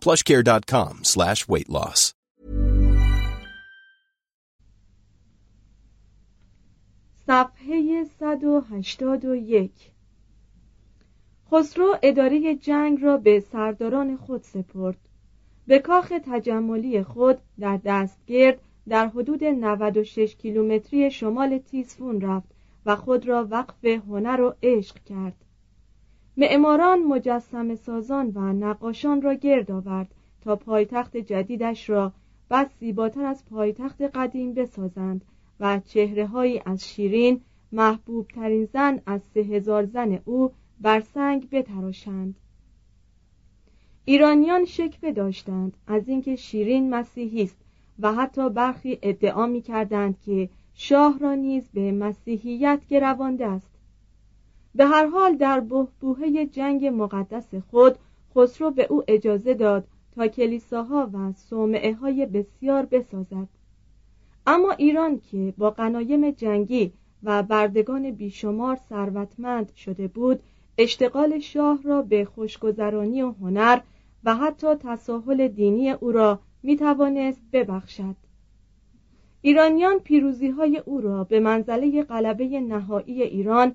plushcare.com slash weight loss. صفحه 181 خسرو اداره جنگ را به سرداران خود سپرد. به کاخ تجملی خود در دستگرد در حدود 96 کیلومتری شمال تیسفون رفت و خود را وقف هنر و عشق کرد. معماران مجسم سازان و نقاشان را گرد آورد تا پایتخت جدیدش را بس زیباتر از پایتخت قدیم بسازند و چهره از شیرین محبوب ترین زن از سه هزار زن او بر سنگ بتراشند. ایرانیان شکوه داشتند از اینکه شیرین مسیحی است و حتی برخی ادعا می کردند که شاه را نیز به مسیحیت گروانده است. به هر حال در بهبوهه جنگ مقدس خود خسرو به او اجازه داد تا کلیساها و صومعه های بسیار بسازد. اما ایران که با غنایم جنگی و بردگان بیشمار ثروتمند شده بود اشتغال شاه را به خوشگذرانی و هنر و حتی تساهل دینی او را می توانست ببخشد. ایرانیان پیروزی های او را به منزله غلبه نهایی ایران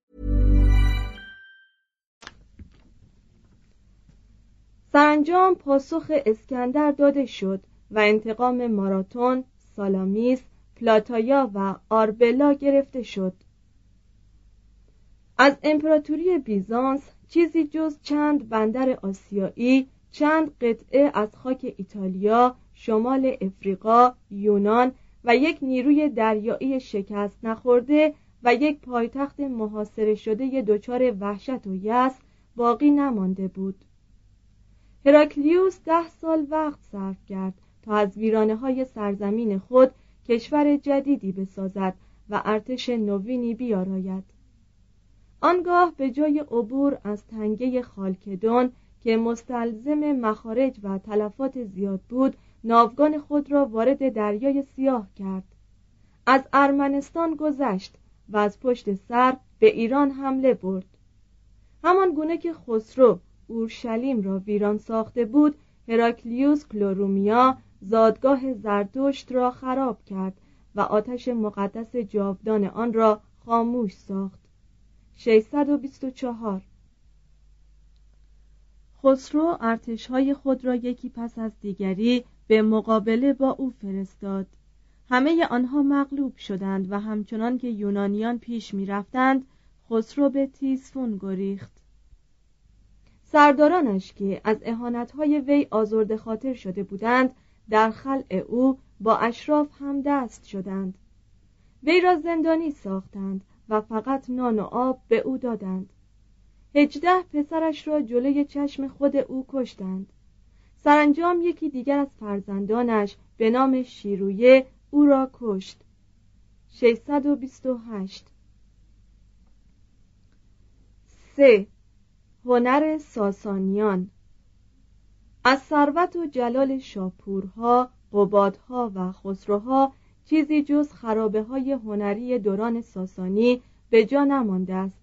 سرانجام پاسخ اسکندر داده شد و انتقام ماراتون، سالامیس، پلاتایا و آربلا گرفته شد. از امپراتوری بیزانس چیزی جز چند بندر آسیایی چند قطعه از خاک ایتالیا شمال افریقا یونان و یک نیروی دریایی شکست نخورده و یک پایتخت محاصره شده دچار وحشت و یأس باقی نمانده بود. هراکلیوس ده سال وقت صرف کرد تا از ویرانه های سرزمین خود کشور جدیدی بسازد و ارتش نوینی بیاراید. آنگاه به جای عبور از تنگه خالکدون که مستلزم مخارج و تلفات زیاد بود ناوگان خود را وارد دریای سیاه کرد. از ارمنستان گذشت و از پشت سر به ایران حمله برد. همان گونه که خسرو اورشلیم را ویران ساخته بود هراکلیوس کلورومیا زادگاه زردشت را خراب کرد و آتش مقدس جاودان آن را خاموش ساخت. 624 خسرو ارتشهای خود را یکی پس از دیگری به مقابله با او فرستاد. همه آنها مغلوب شدند و همچنان که یونانیان پیش می رفتند خسرو به تیسفون گریخت. سردارانش که از اهانتهای وی آزرده خاطر شده بودند در خلع او با اشراف هم دست شدند. وی را زندانی ساختند و فقط نان و آب به او دادند. هجده پسرش را جلوی چشم خود او کشتند. سرانجام یکی دیگر از فرزندانش به نام شیرویه او را کشت. 628 3. هنر ساسانیان. از ثروت و جلال شاپورها، قبادها و خسروها چیزی جز خرابه های هنری دوران ساسانی به جا نمانده است.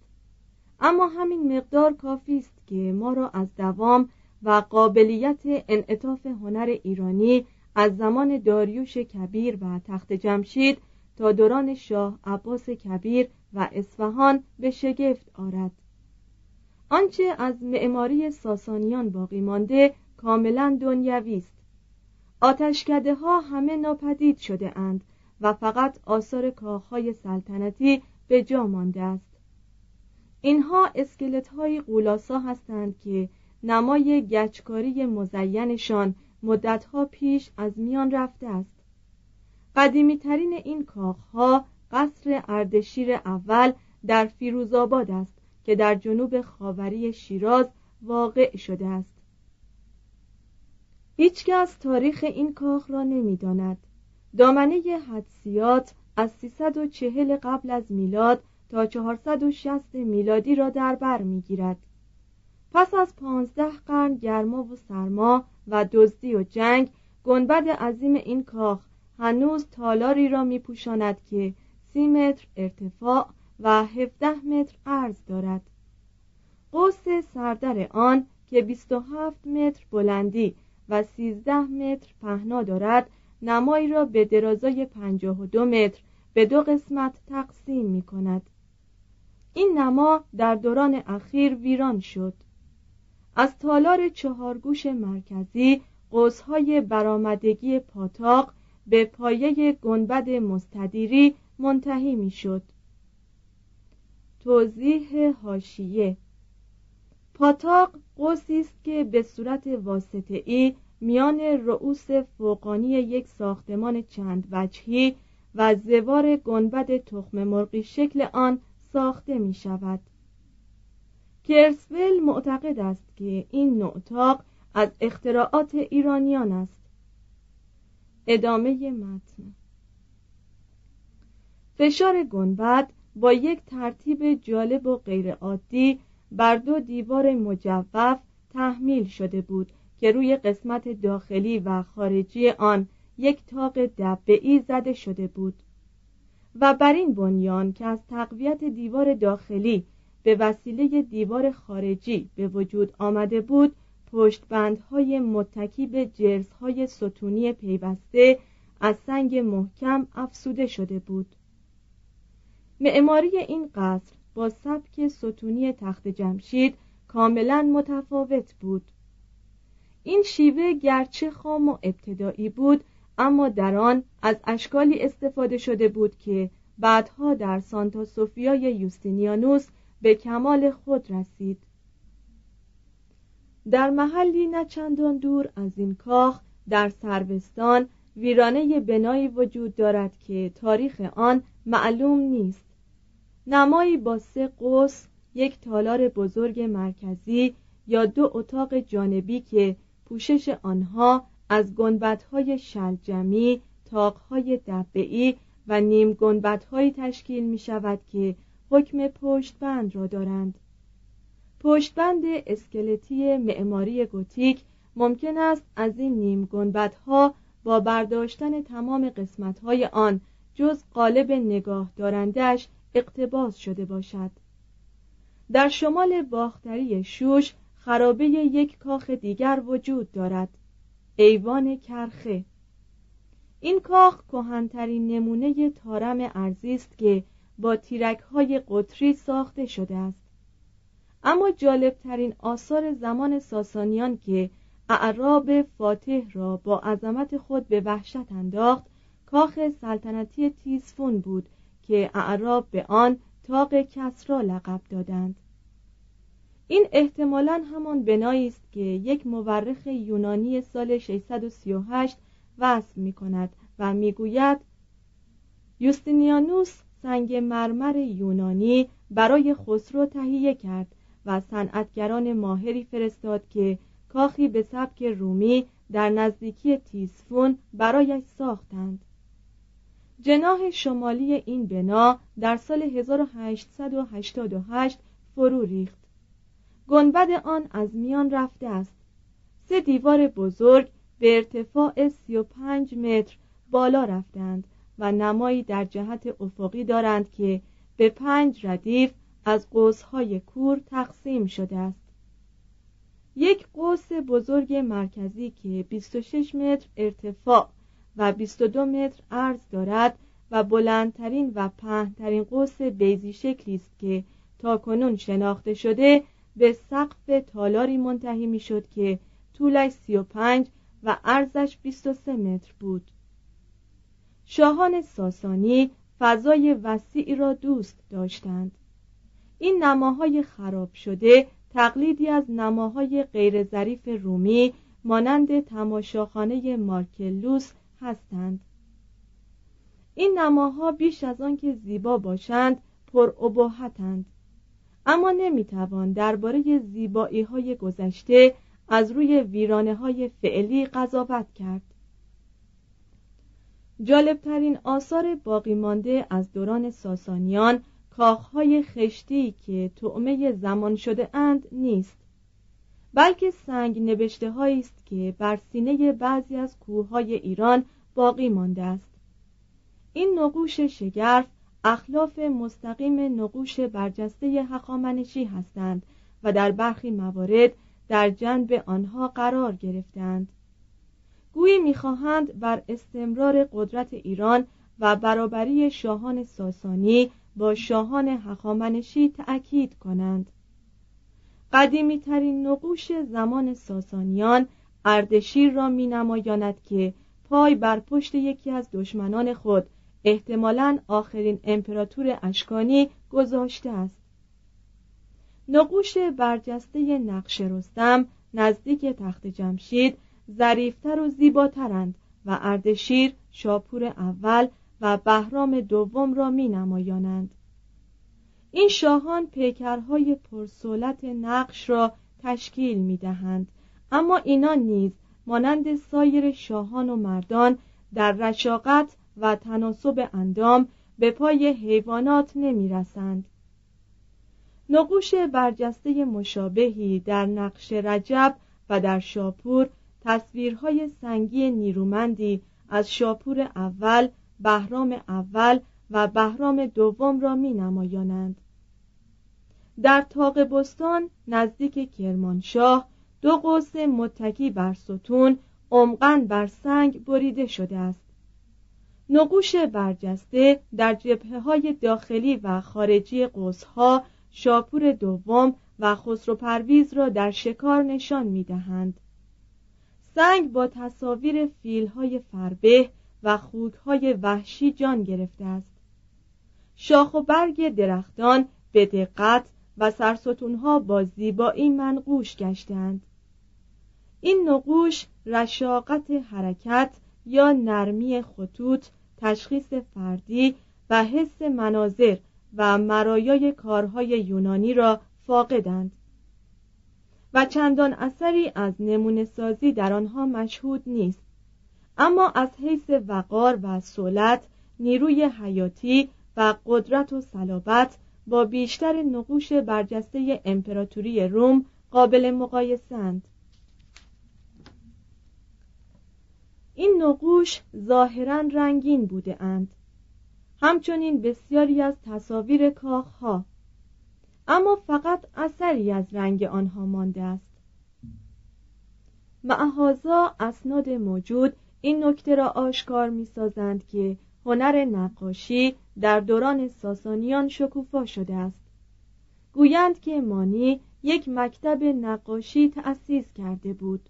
اما همین مقدار کافی است که ما را از دوام و قابلیت انعطاف هنر ایرانی از زمان داریوش کبیر و تخت جمشید تا دوران شاه عباس کبیر و اصفهان به شگفت آرد. آنچه از معماری ساسانیان باقی مانده کاملا دنیوی است. آتشکده ها همه ناپدید شده اند و فقط آثار کاخهای سلطنتی به جا مانده است. اینها اسکلت های قولاسا هستند که نمای گچکاری مزینشان مدتها پیش از میان رفته است. قدیمی ترین این کاخها قصر اردشیر اول در فیروزآباد است. که در جنوب خاوری شیراز واقع شده است. هیچکس تاریخ این کاخ را نمی‌داند. دامنه حدسیات از 340 قبل از میلاد تا 460 میلادی را در بر می‌گیرد. پس از پانزده قرن گرما و سرما و دزدی و جنگ گنبد عظیم این کاخ هنوز تالاری را میپوشاند که سی متر ارتفاع و 17 متر عرض دارد. قوس سردر آن که 27 متر بلندی و 13 متر پهنا دارد نمایی را به درازای 52 متر به دو قسمت تقسیم می کند. این نما در دوران اخیر ویران شد. از تالار چهارگوش مرکزی قوسهای برآمدگی پاتاق به پایه گنبد مستدیری منتهی می‌شد. توضیح هاشیه پاتاق قوسی است که به صورت واسطه ای میان رؤوس فوقانی یک ساختمان چند وجهی و زوار گنبد تخم مرغی شکل آن ساخته می شود کرسول معتقد است که این نوتاق از اختراعات ایرانیان است. ادامه متن. فشار گنبد با یک ترتیب جالب و غیرعادی بر دو دیوار مجوف تحمیل شده بود که روی قسمت داخلی و خارجی آن یک تاق دبعی زده شده بود و بر این بنیان که از تقویت دیوار داخلی به وسیله دیوار خارجی به وجود آمده بود پشتبندهای متکی به جرزهای ستونی پیوسته از سنگ محکم افسوده شده بود. معماری این قصر با سبک ستونی تخت جمشید کاملا متفاوت بود. این شیوه گرچه خام و ابتدایی بود اما در آن از اشکالی استفاده شده بود که بعدها در سانتا سوفیای یوستینیانوس به کمال خود رسید. در محلی نه چندان دور از این کاخ در سربستان ویرانه بنایی وجود دارد که تاریخ آن معلوم نیست. نمایی با سه قوس یک تالار بزرگ مرکزی یا دو اتاق جانبی که پوشش آنها از گنبدهای شلجمی، تاقهای دبعی و نیم گنبدهایی تشکیل می شود که حکم پشتبند را دارند. پشتبند اسکلتی معماری گوتیک ممکن است از این نیم گنبدها با برداشتن تمام قسمتهای آن جز قالب نگاه دارندش اقتباس شده باشد. در شمال باختری شوش خرابه یک کاخ دیگر وجود دارد. ایوان کرخه. این کاخ کهنترین نمونه تارم ارزی است که با تیرک های قطری ساخته شده است. اما جالبترین آثار زمان ساسانیان که اعراب فاتح را با عظمت خود به وحشت انداخت کاخ سلطنتی تیزفون بود که اعراب به آن تاق کسرا لقب دادند. این احتمالا همان بنایی است که یک مورخ یونانی سال 638 وصف می کند و می‌گوید یوستینیانوس سنگ مرمر یونانی برای خسرو تهیه کرد و صنعتگران ماهری فرستاد که کاخی به سبک رومی در نزدیکی تیسفون برایش ساختند. جناح شمالی این بنا در سال 1888 فرو ریخت. گنبد آن از میان رفته است. سه دیوار بزرگ به ارتفاع 35 متر بالا رفتند و نمایی در جهت افقی دارند که به پنج ردیف از قوسهای کور تقسیم شده است. یک قوس بزرگ مرکزی که 26 متر ارتفاع و 22 متر عرض دارد و بلندترین و پهنترین قوس بیزی شکلی است که تاکنون شناخته شده به سقف تالاری منتهی می‌شد که طولش 35 و عرضش 23 متر بود. شاهان ساسانی فضای وسیعی را دوست داشتند. این نماهای خراب شده تقلیدی از نماهای غیر ظریف رومی مانند تماشاخانه مارکلوس هستند. این نماها بیش از آنکه زیبا باشند پر اباحتند اما نمی‌توان درباره زیبایی های گذشته از روی ویرانه های فعلی قضاوت کرد. جالبترین آثار باقی مانده از دوران ساسانیان کاخهای خشتی که طعمه زمان شده اند نیست. بلکه سنگ نبشته است که بر سینه بعضی از کوههای ایران باقی مانده است. این نقوش شگرف اخلاف مستقیم نقوش برجسته حقامنشی هستند و در برخی موارد در جنب آنها قرار گرفتند. گویی می‌خواهند بر استمرار قدرت ایران و برابری شاهان ساسانی با شاهان حقامنشی تأکید کنند. قدیمی ترین نقوش زمان ساسانیان اردشیر را می نمایاند که پای بر پشت یکی از دشمنان خود احتمالا آخرین امپراتور اشکانی گذاشته است نقوش برجسته نقش رستم نزدیک تخت جمشید ظریفتر و زیباترند و اردشیر شاپور اول و بهرام دوم را می نمایانند. این شاهان پیکرهای پرسولت نقش را تشکیل می دهند اما اینا نیز مانند سایر شاهان و مردان در رشاقت و تناسب اندام به پای حیوانات نمی رسند. نقوش برجسته مشابهی در نقش رجب و در شاپور تصویرهای سنگی نیرومندی از شاپور اول بهرام اول و بهرام دوم را می نمایانند. در تاق بستان نزدیک کرمانشاه دو قوس متکی بر ستون عمقا بر سنگ بریده شده است نقوش برجسته در جبهه های داخلی و خارجی قوسها شاپور دوم و خسرو پرویز را در شکار نشان می دهند. سنگ با تصاویر فیل های فربه و خوکهای وحشی جان گرفته است شاخ و برگ درختان به دقت و سرستونها با زیبایی منقوش گشتند. این نقوش رشاقت حرکت یا نرمی خطوط تشخیص فردی و حس مناظر و مرایای کارهای یونانی را فاقدند و چندان اثری از نمونه سازی در آنها مشهود نیست. اما از حیث وقار و سولت نیروی حیاتی و قدرت و صلابت با بیشتر نقوش برجسته امپراتوری روم قابل مقایسند این نقوش ظاهرا رنگین بوده اند. همچنین بسیاری از تصاویر کاخها. اما فقط اثری از رنگ آنها مانده است. معهازا اسناد موجود این نکته را آشکار می سازند که هنر نقاشی در دوران ساسانیان شکوفا شده است. گویند که مانی یک مکتب نقاشی تأسیس کرده بود.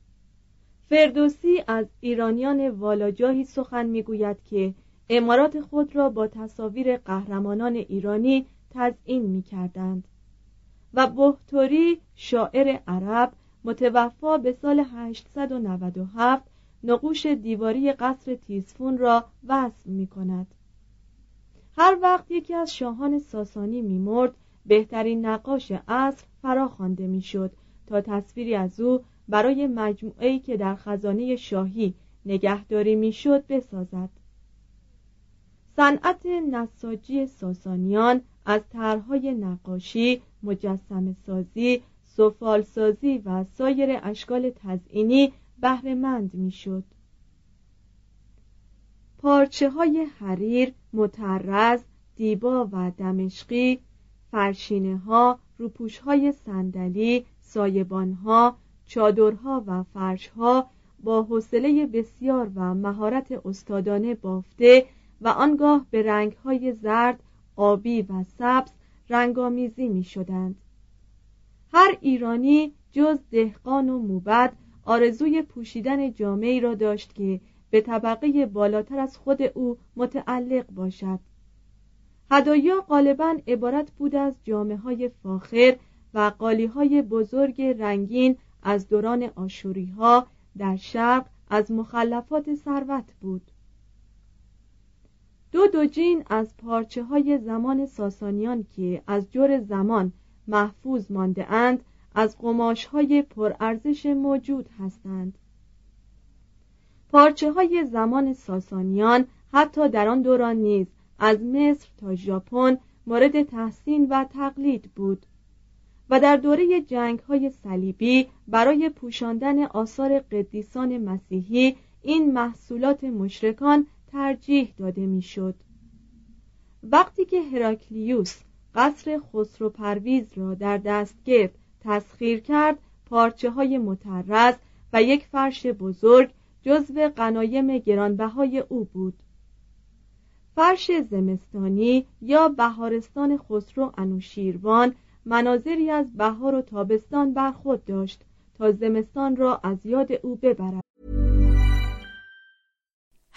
فردوسی از ایرانیان والاجاهی سخن می‌گوید که امارات خود را با تصاویر قهرمانان ایرانی تزئین می کردند و بهتوری شاعر عرب متوفا به سال 897 نقوش دیواری قصر تیسفون را وصف می کند هر وقت یکی از شاهان ساسانی میمرد بهترین نقاش عصر فرا خوانده می‌شد تا تصویری از او برای مجموعه‌ای که در خزانه شاهی نگهداری می‌شد بسازد. صنعت نساجی ساسانیان از طرحهای نقاشی مجسم سازی سفال سازی و سایر اشکال تزئینی بهرهمند می‌شد پارچه های حریر مترز دیبا و دمشقی فرشینه ها روپوش های صندلی سایبان ها چادرها و فرشها با حوصله بسیار و مهارت استادانه بافته و آنگاه به رنگهای زرد، آبی و سبز رنگامیزی می شدند. هر ایرانی جز دهقان و موبد آرزوی پوشیدن جامعی را داشت که به طبقه بالاتر از خود او متعلق باشد. هدایا غالبا عبارت بود از جامعه های فاخر و قالی های بزرگ رنگین از دوران آشوری ها در شرق از مخلفات ثروت بود. دو دوجین از پارچه های زمان ساسانیان که از جور زمان محفوظ مانده اند از قماش های پرارزش موجود هستند پارچه های زمان ساسانیان حتی در آن دوران نیز از مصر تا ژاپن مورد تحسین و تقلید بود و در دوره جنگ های صلیبی برای پوشاندن آثار قدیسان مسیحی این محصولات مشرکان ترجیح داده می‌شد. وقتی که هراکلیوس قصر خسرو پرویز را در دست گرفت تسخیر کرد پارچه های مترز و یک فرش بزرگ جزو قنایم گرانبهای او بود. فرش زمستانی یا بهارستان خسرو انوشیروان مناظری از بهار و تابستان بر خود داشت تا زمستان را از یاد او ببرد.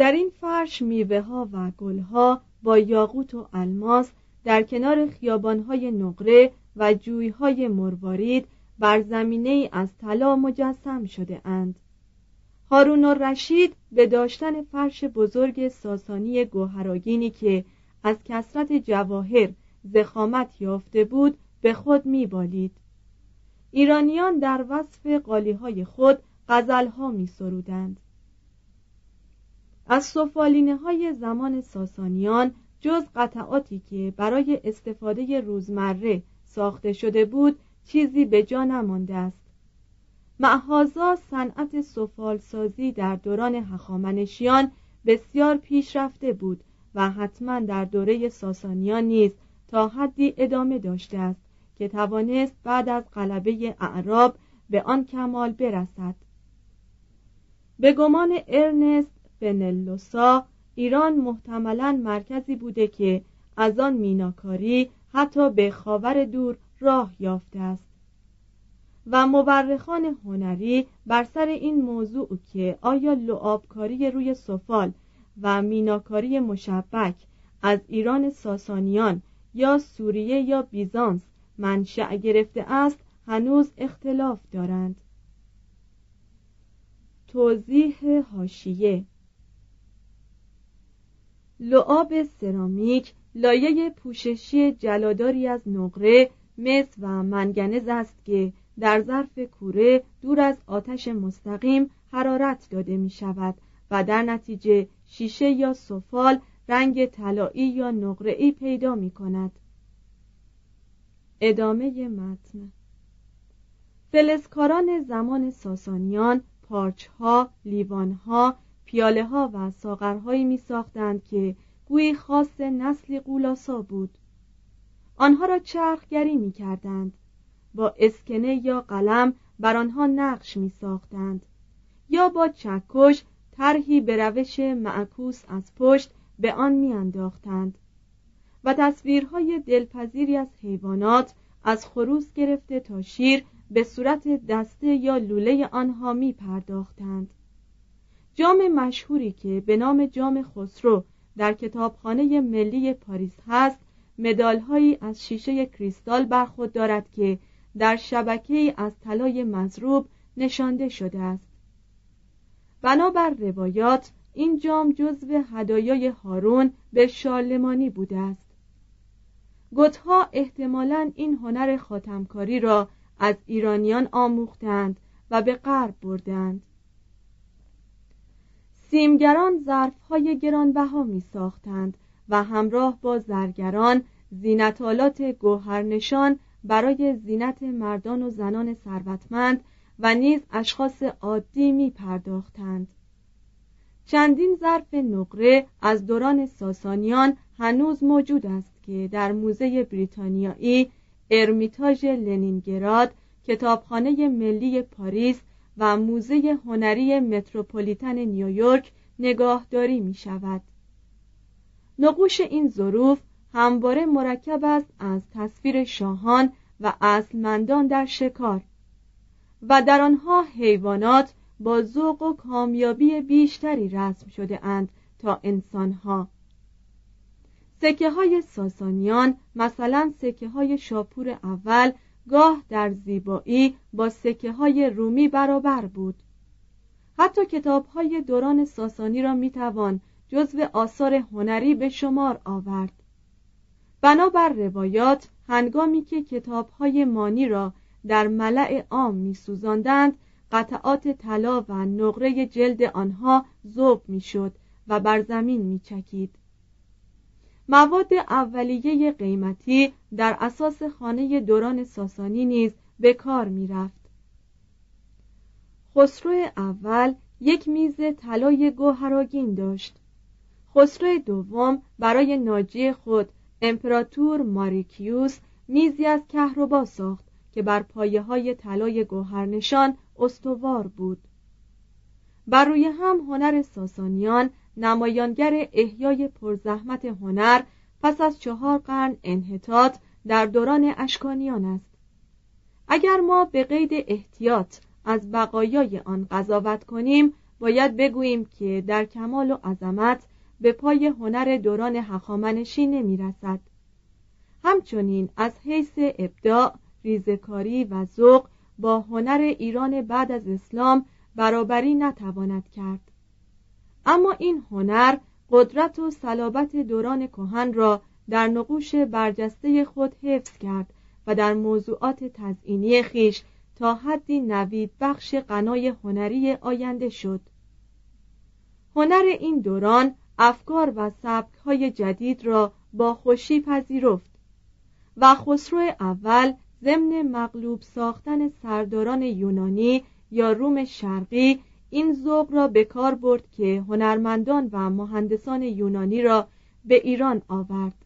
در این فرش میوه ها و گل ها با یاقوت و الماس در کنار خیابان های نقره و جوی های مروارید بر زمینه از طلا مجسم شده اند هارون رشید به داشتن فرش بزرگ ساسانی گوهراگینی که از کسرت جواهر زخامت یافته بود به خود میبالید ایرانیان در وصف قالیهای خود غزلها می سرودند. از سفالینه های زمان ساسانیان جز قطعاتی که برای استفاده روزمره ساخته شده بود چیزی به جا نمانده است. معهازا صنعت سفالسازی در دوران هخامنشیان بسیار پیشرفته بود و حتما در دوره ساسانیان نیز تا حدی ادامه داشته است که توانست بعد از غلبه اعراب به آن کمال برسد. به گمان ارنست فنلوسا ایران محتملا مرکزی بوده که از آن میناکاری حتی به خاور دور راه یافته است. و مورخان هنری بر سر این موضوع که آیا لعابکاری روی سفال و میناکاری مشبک از ایران ساسانیان یا سوریه یا بیزانس منشأ گرفته است هنوز اختلاف دارند. توضیح هاشیه لعاب سرامیک لایه پوششی جلاداری از نقره مس و منگنز است که در ظرف کوره دور از آتش مستقیم حرارت داده می شود و در نتیجه شیشه یا سفال رنگ طلایی یا نقره‌ای پیدا می کند ادامه متن فلزکاران زمان ساسانیان پارچها، لیوانها، پیاله ها و ساغرهایی می ساختند که گویی خاص نسلی قولاسا بود. آنها را چرخگری می کردند با اسکنه یا قلم بر آنها نقش می ساختند یا با چکش طرحی به روش معکوس از پشت به آن می انداختند و تصویرهای دلپذیری از حیوانات از خروس گرفته تا شیر به صورت دسته یا لوله آنها می پرداختند جام مشهوری که به نام جام خسرو در کتابخانه ملی پاریس هست مدالهایی از شیشه کریستال برخود دارد که در شبکه از طلای مضروب نشانده شده است. بنابر روایات این جام جزو هدایای هارون به شارلمانی بوده است. گوتها احتمالا این هنر خاتمکاری را از ایرانیان آموختند و به غرب بردند. سیمگران ظرفهای گرانبها می ساختند و همراه با زرگران زینتالات گوهرنشان برای زینت مردان و زنان ثروتمند و نیز اشخاص عادی می پرداختند. چندین ظرف نقره از دوران ساسانیان هنوز موجود است که در موزه بریتانیایی ارمیتاژ لنینگراد کتابخانه ملی پاریس و موزه هنری متروپولیتن نیویورک نگاهداری می شود. نقوش این ظروف همواره مرکب است از تصویر شاهان و اصلمندان در شکار و در آنها حیوانات با ذوق و کامیابی بیشتری رسم شده اند تا انسانها سکه های ساسانیان مثلا سکه های شاپور اول گاه در زیبایی با سکه های رومی برابر بود. حتی کتاب های دوران ساسانی را می‌توان جزو آثار هنری به شمار آورد. بنابر روایات هنگامی که کتاب های مانی را در ملع عام میسوزاندند قطعات طلا و نقره جلد آنها ذوب می‌شد و بر زمین میچکید. مواد اولیه قیمتی در اساس خانه دوران ساسانی نیز به کار می رفت. خسرو اول یک میز طلای گوهراگین داشت خسرو دوم برای ناجی خود امپراتور ماریکیوس میزی از کهربا ساخت که بر پایه های طلای گوهرنشان استوار بود بر روی هم هنر ساسانیان نمایانگر احیای پرزحمت هنر پس از چهار قرن انحطاط در دوران اشکانیان است اگر ما به قید احتیاط از بقایای آن قضاوت کنیم باید بگوییم که در کمال و عظمت به پای هنر دوران هخامنشی نمی رسد. همچنین از حیث ابداع، ریزکاری و ذوق با هنر ایران بعد از اسلام برابری نتواند کرد. اما این هنر قدرت و صلابت دوران کهن را در نقوش برجسته خود حفظ کرد و در موضوعات تزئینی خیش تا حدی نوید بخش غنای هنری آینده شد. هنر این دوران افکار و سبکهای جدید را با خوشی پذیرفت و خسرو اول ضمن مغلوب ساختن سرداران یونانی یا روم شرقی این ذوق را به کار برد که هنرمندان و مهندسان یونانی را به ایران آورد.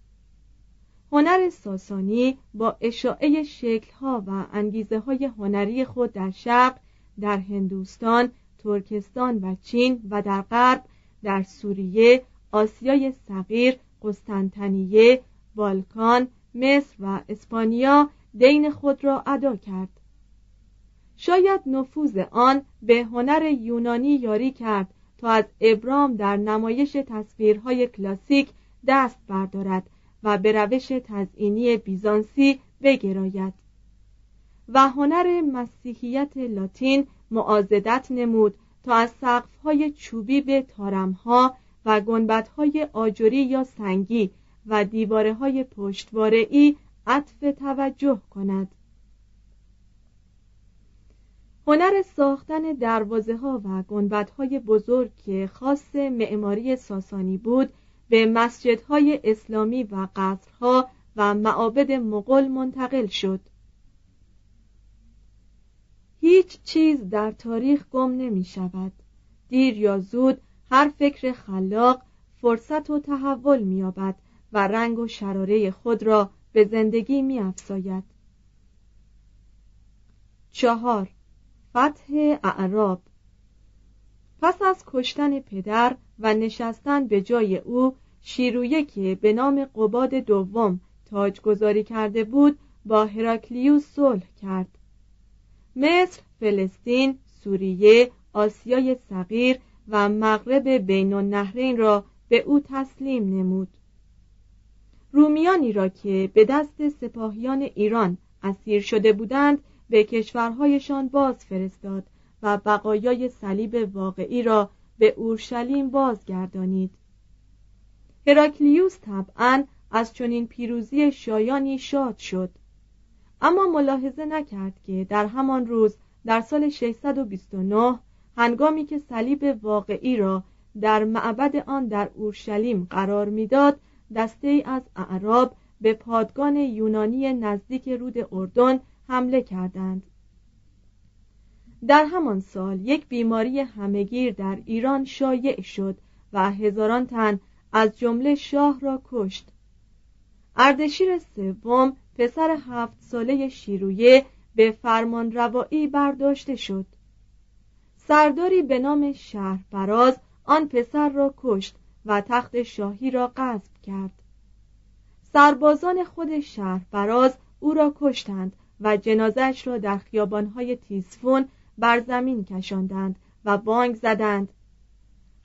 هنر ساسانی با اشاعه شکلها و انگیزه های هنری خود در شرق در هندوستان ترکستان و چین و در غرب در سوریه آسیای صغیر قسطنطنیه بالکان مصر و اسپانیا دین خود را ادا کرد. شاید نفوذ آن به هنر یونانی یاری کرد تا از ابرام در نمایش تصویرهای کلاسیک دست بردارد و به روش تزئینی بیزانسی بگراید. و هنر مسیحیت لاتین معازدت نمود تا از سقفهای چوبی به تارمها و گنبدهای آجری یا سنگی و دیواره های پشتواره ای عطف توجه کند. هنر ساختن دروازه ها و گنبت های بزرگ که خاص معماری ساسانی بود به مسجدهای اسلامی و قصرها و معابد مغل منتقل شد هیچ چیز در تاریخ گم نمی شود دیر یا زود هر فکر خلاق فرصت و تحول مییابد و رنگ و شراره خود را به زندگی می افزاید. چهار فتح اعراب. پس از کشتن پدر و نشستن به جای او شیرویه که به نام قباد دوم تاجگذاری کرده بود با هراکلیوس صلح کرد. مصر، فلسطین، سوریه، آسیای صغیر و مغرب بین النهرین را به او تسلیم نمود. رومیانی را که به دست سپاهیان ایران اسیر شده بودند به کشورهایشان باز فرستاد و بقایای صلیب واقعی را به اورشلیم بازگردانید. هراکلیوس طبعا از چنین پیروزی شایانی شاد شد. اما ملاحظه نکرد که در همان روز در سال 629 هنگامی که صلیب واقعی را در معبد آن در اورشلیم قرار می‌داد دسته ای از اعراب به پادگان یونانی نزدیک رود اردن حمله کردند. در همان سال یک بیماری همهگیر در ایران شایع شد و هزاران تن از جمله شاه را کشت. اردشیر سوم پسر هفت ساله شیرویه به فرمان روایی برداشته شد. سرداری به نام شهرفراز آن پسر را کشت و تخت شاهی را غصب کرد. سربازان خود شهرفراز او را کشتند و جنازش را در خیابانهای تیسفون بر زمین کشاندند و بانگ زدند.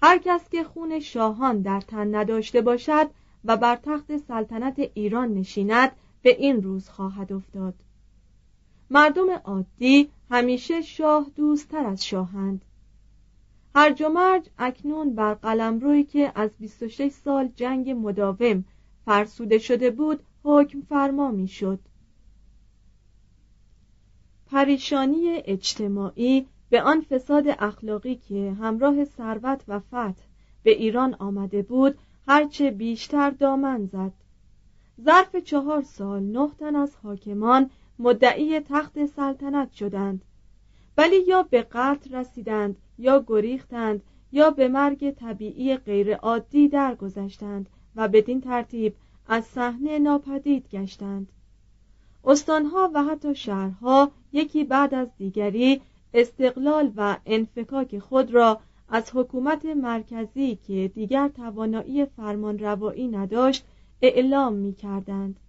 هر کس که خون شاهان در تن نداشته باشد و بر تخت سلطنت ایران نشیند به این روز خواهد افتاد. مردم عادی همیشه شاه دوستتر از شاهند. هرج و اکنون بر قلمرویی که از 26 سال جنگ مداوم فرسوده شده بود حکم فرما می‌شد. پریشانی اجتماعی به آن فساد اخلاقی که همراه ثروت و فتح به ایران آمده بود هرچه بیشتر دامن زد. ظرف چهار سال نه تن از حاکمان مدعی تخت سلطنت شدند. ولی یا به قتل رسیدند یا گریختند یا به مرگ طبیعی غیرعادی درگذشتند و بدین ترتیب از صحنه ناپدید گشتند. استانها و حتی شهرها یکی بعد از دیگری استقلال و انفکاک خود را از حکومت مرکزی که دیگر توانایی فرمان روایی نداشت اعلام می کردند.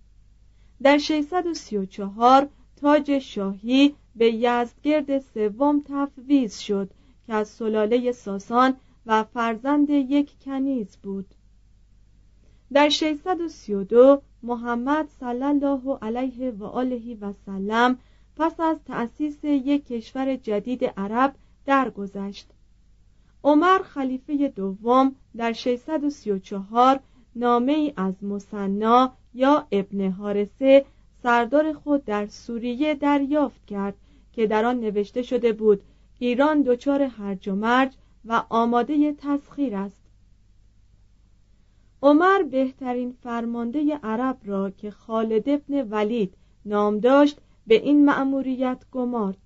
در 634 تاج شاهی به یزدگرد سوم تفویض شد که از سلاله ساسان و فرزند یک کنیز بود در 632 محمد صلی الله علیه و آله و سلم پس از تأسیس یک کشور جدید عرب درگذشت. عمر خلیفه دوم در 634 نامه ای از مصنا یا ابن حارسه سردار خود در سوریه دریافت کرد که در آن نوشته شده بود ایران دچار هرج و مرج و آماده تسخیر است. عمر بهترین فرمانده عرب را که خالد ابن ولید نام داشت به این مأموریت گمارد.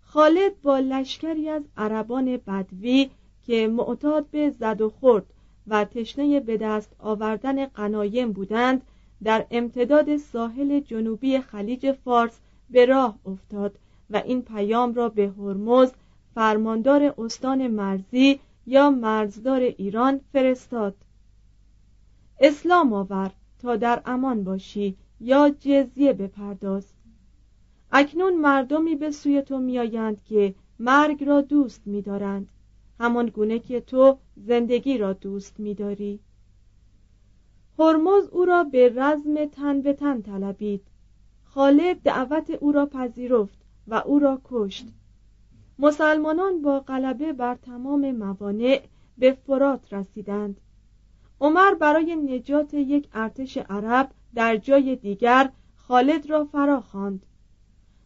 خالد با لشکری از عربان بدوی که معتاد به زد و خورد و تشنه به دست آوردن قنایم بودند در امتداد ساحل جنوبی خلیج فارس به راه افتاد و این پیام را به هرمز فرماندار استان مرزی یا مرزدار ایران فرستاد. اسلام آور تا در امان باشی یا جزیه بپرداز. اکنون مردمی به سوی تو میآیند که مرگ را دوست می‌دارند. همان گونه که تو زندگی را دوست می‌داری. هرمز او را به رزم تن به تن طلبید. خالد دعوت او را پذیرفت و او را کشت. مسلمانان با غلبه بر تمام موانع به فرات رسیدند. عمر برای نجات یک ارتش عرب در جای دیگر خالد را فرا خواند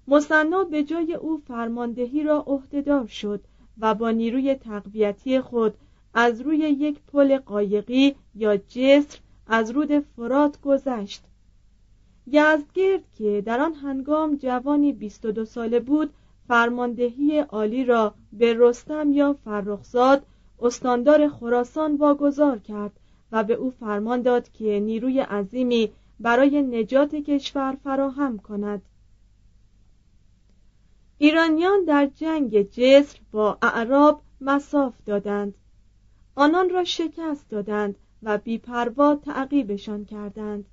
مصنا به جای او فرماندهی را عهدهدار شد و با نیروی تقویتی خود از روی یک پل قایقی یا جسر از رود فرات گذشت. یزدگرد که در آن هنگام جوانی 22 ساله بود فرماندهی عالی را به رستم یا فرخزاد استاندار خراسان واگذار کرد و به او فرمان داد که نیروی عظیمی برای نجات کشور فراهم کند. ایرانیان در جنگ جسر با اعراب مساف دادند. آنان را شکست دادند و بیپروا تعقیبشان کردند.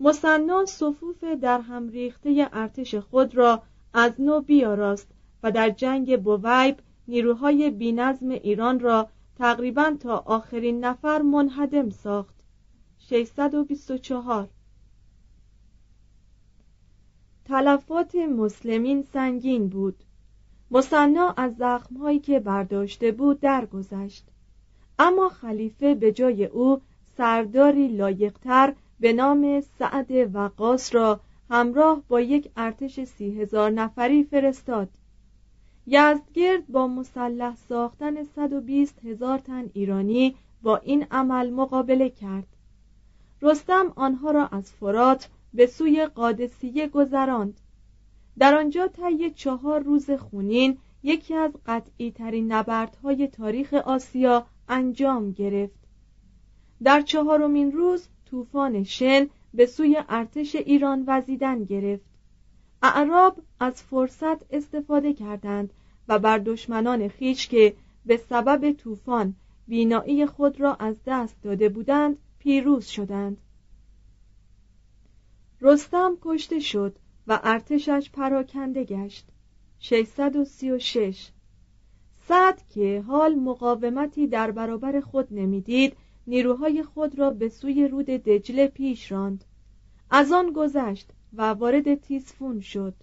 مصنا صفوف در هم ریخته ارتش خود را از نو بیاراست و در جنگ بویب نیروهای بینظم ایران را تقریبا تا آخرین نفر منهدم ساخت. 624 تلفات مسلمین سنگین بود. مصنا از زخمهایی که برداشته بود درگذشت. اما خلیفه به جای او سرداری لایقتر به نام سعد وقاس را همراه با یک ارتش سی هزار نفری فرستاد. یزدگرد با مسلح ساختن 120 هزار تن ایرانی با این عمل مقابله کرد. رستم آنها را از فرات به سوی قادسیه گذراند. در آنجا طی چهار روز خونین یکی از قطعی ترین نبردهای تاریخ آسیا انجام گرفت. در چهارمین روز طوفان شن به سوی ارتش ایران وزیدن گرفت. اعراب از فرصت استفاده کردند و بر دشمنان خیش که به سبب طوفان بینایی خود را از دست داده بودند پیروز شدند. رستم کشته شد و ارتشش پراکنده گشت. 636 سعد که حال مقاومتی در برابر خود نمی‌دید نیروهای خود را به سوی رود دجله پیش راند. از آن گذشت و وارد تیسفون شد.